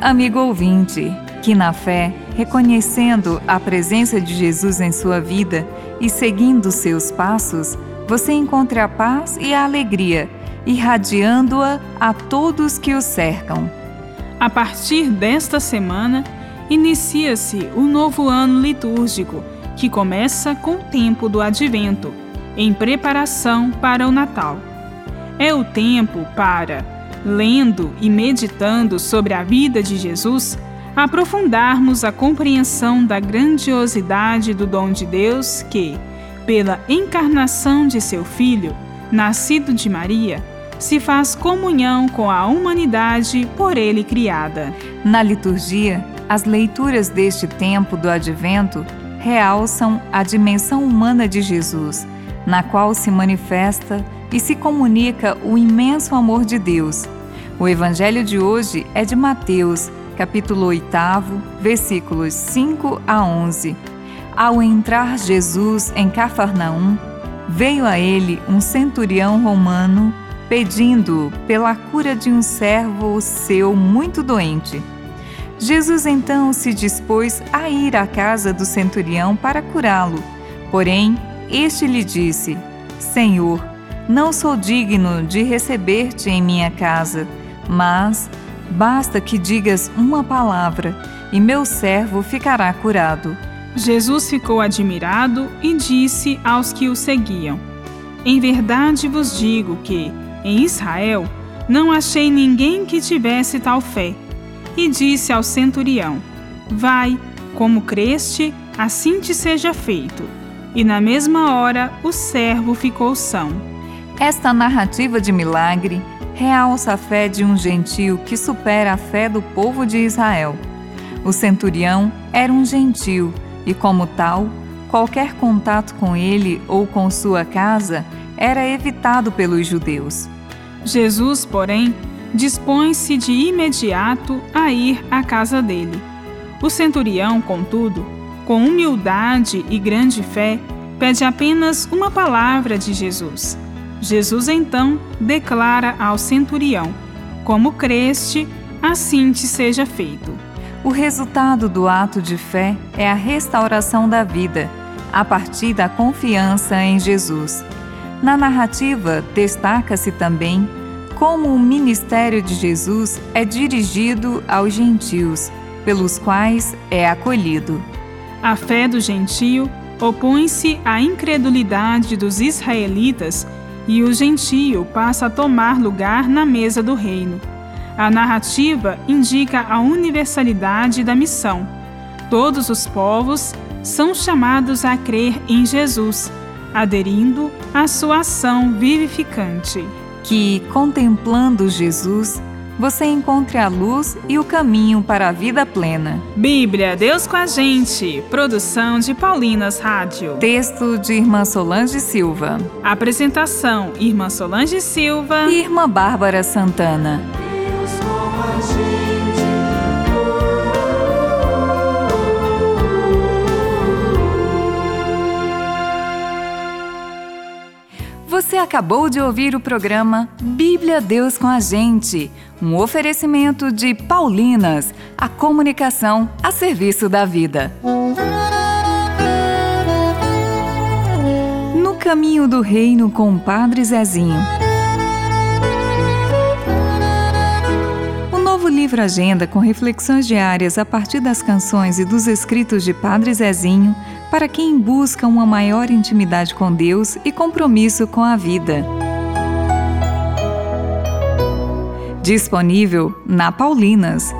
amigo ouvinte, que na fé, reconhecendo a presença de Jesus em sua vida e seguindo seus passos, você encontre a paz e a alegria, irradiando-a a todos que o cercam. A partir desta semana, inicia-se o novo ano litúrgico, que começa com o tempo do advento, em preparação para o Natal. É o tempo para, lendo e meditando sobre a vida de Jesus, aprofundarmos a compreensão da grandiosidade do dom de Deus que, pela encarnação de seu Filho, nascido de Maria, se faz comunhão com a humanidade por ele criada. Na liturgia, as leituras deste tempo do advento realçam a dimensão humana de Jesus, na qual se manifesta e se comunica o imenso amor de Deus. O evangelho de hoje é de Mateus, capítulo 8, versículos 5 a 11. Ao entrar Jesus em Cafarnaum, veio a ele um centurião romano pedindo pela cura de um servo seu muito doente. Jesus então se dispôs a ir à casa do centurião para curá-lo. Porém, este lhe disse: Senhor, não sou digno de receber-te em minha casa, mas basta que digas uma palavra e meu servo ficará curado. Jesus ficou admirado e disse aos que o seguiam: Em verdade vos digo que, em Israel, não achei ninguém que tivesse tal fé. E disse ao centurião: Vai, como creste, assim te seja feito. E na mesma hora o servo ficou são. Esta narrativa de milagre realça a fé de um gentio que supera a fé do povo de Israel. O centurião era um gentio e, como tal, qualquer contato com ele ou com sua casa era evitado pelos judeus. Jesus, porém, dispõe-se de imediato a ir à casa dele. O centurião, contudo, com humildade e grande fé, pede apenas uma palavra de Jesus. Jesus então declara ao centurião: Como creste, assim te seja feito. O resultado do ato de fé é a restauração da vida, a partir da confiança em Jesus. Na narrativa, destaca-se também como o ministério de Jesus é dirigido aos gentios, pelos quais é acolhido. A fé do gentio opõe-se à incredulidade dos israelitas e o gentio passa a tomar lugar na mesa do reino. A narrativa indica a universalidade da missão. Todos os povos são chamados a crer em Jesus aderindo à sua ação vivificante. Que, contemplando Jesus, você encontre a luz e o caminho para a vida plena. Bíblia, Deus com a gente. Produção de Paulinas Rádio. Texto de Irmã Solange Silva. Apresentação: Irmã Solange Silva e Irmã Bárbara Santana. Você acabou de ouvir o programa Bíblia Deus com a Gente, um oferecimento de Paulinas, a comunicação a serviço da vida. No caminho do reino com o Padre Zezinho. Livro Agenda com reflexões diárias a partir das canções e dos escritos de Padre Zezinho para quem busca uma maior intimidade com Deus e compromisso com a vida. Disponível na Paulinas.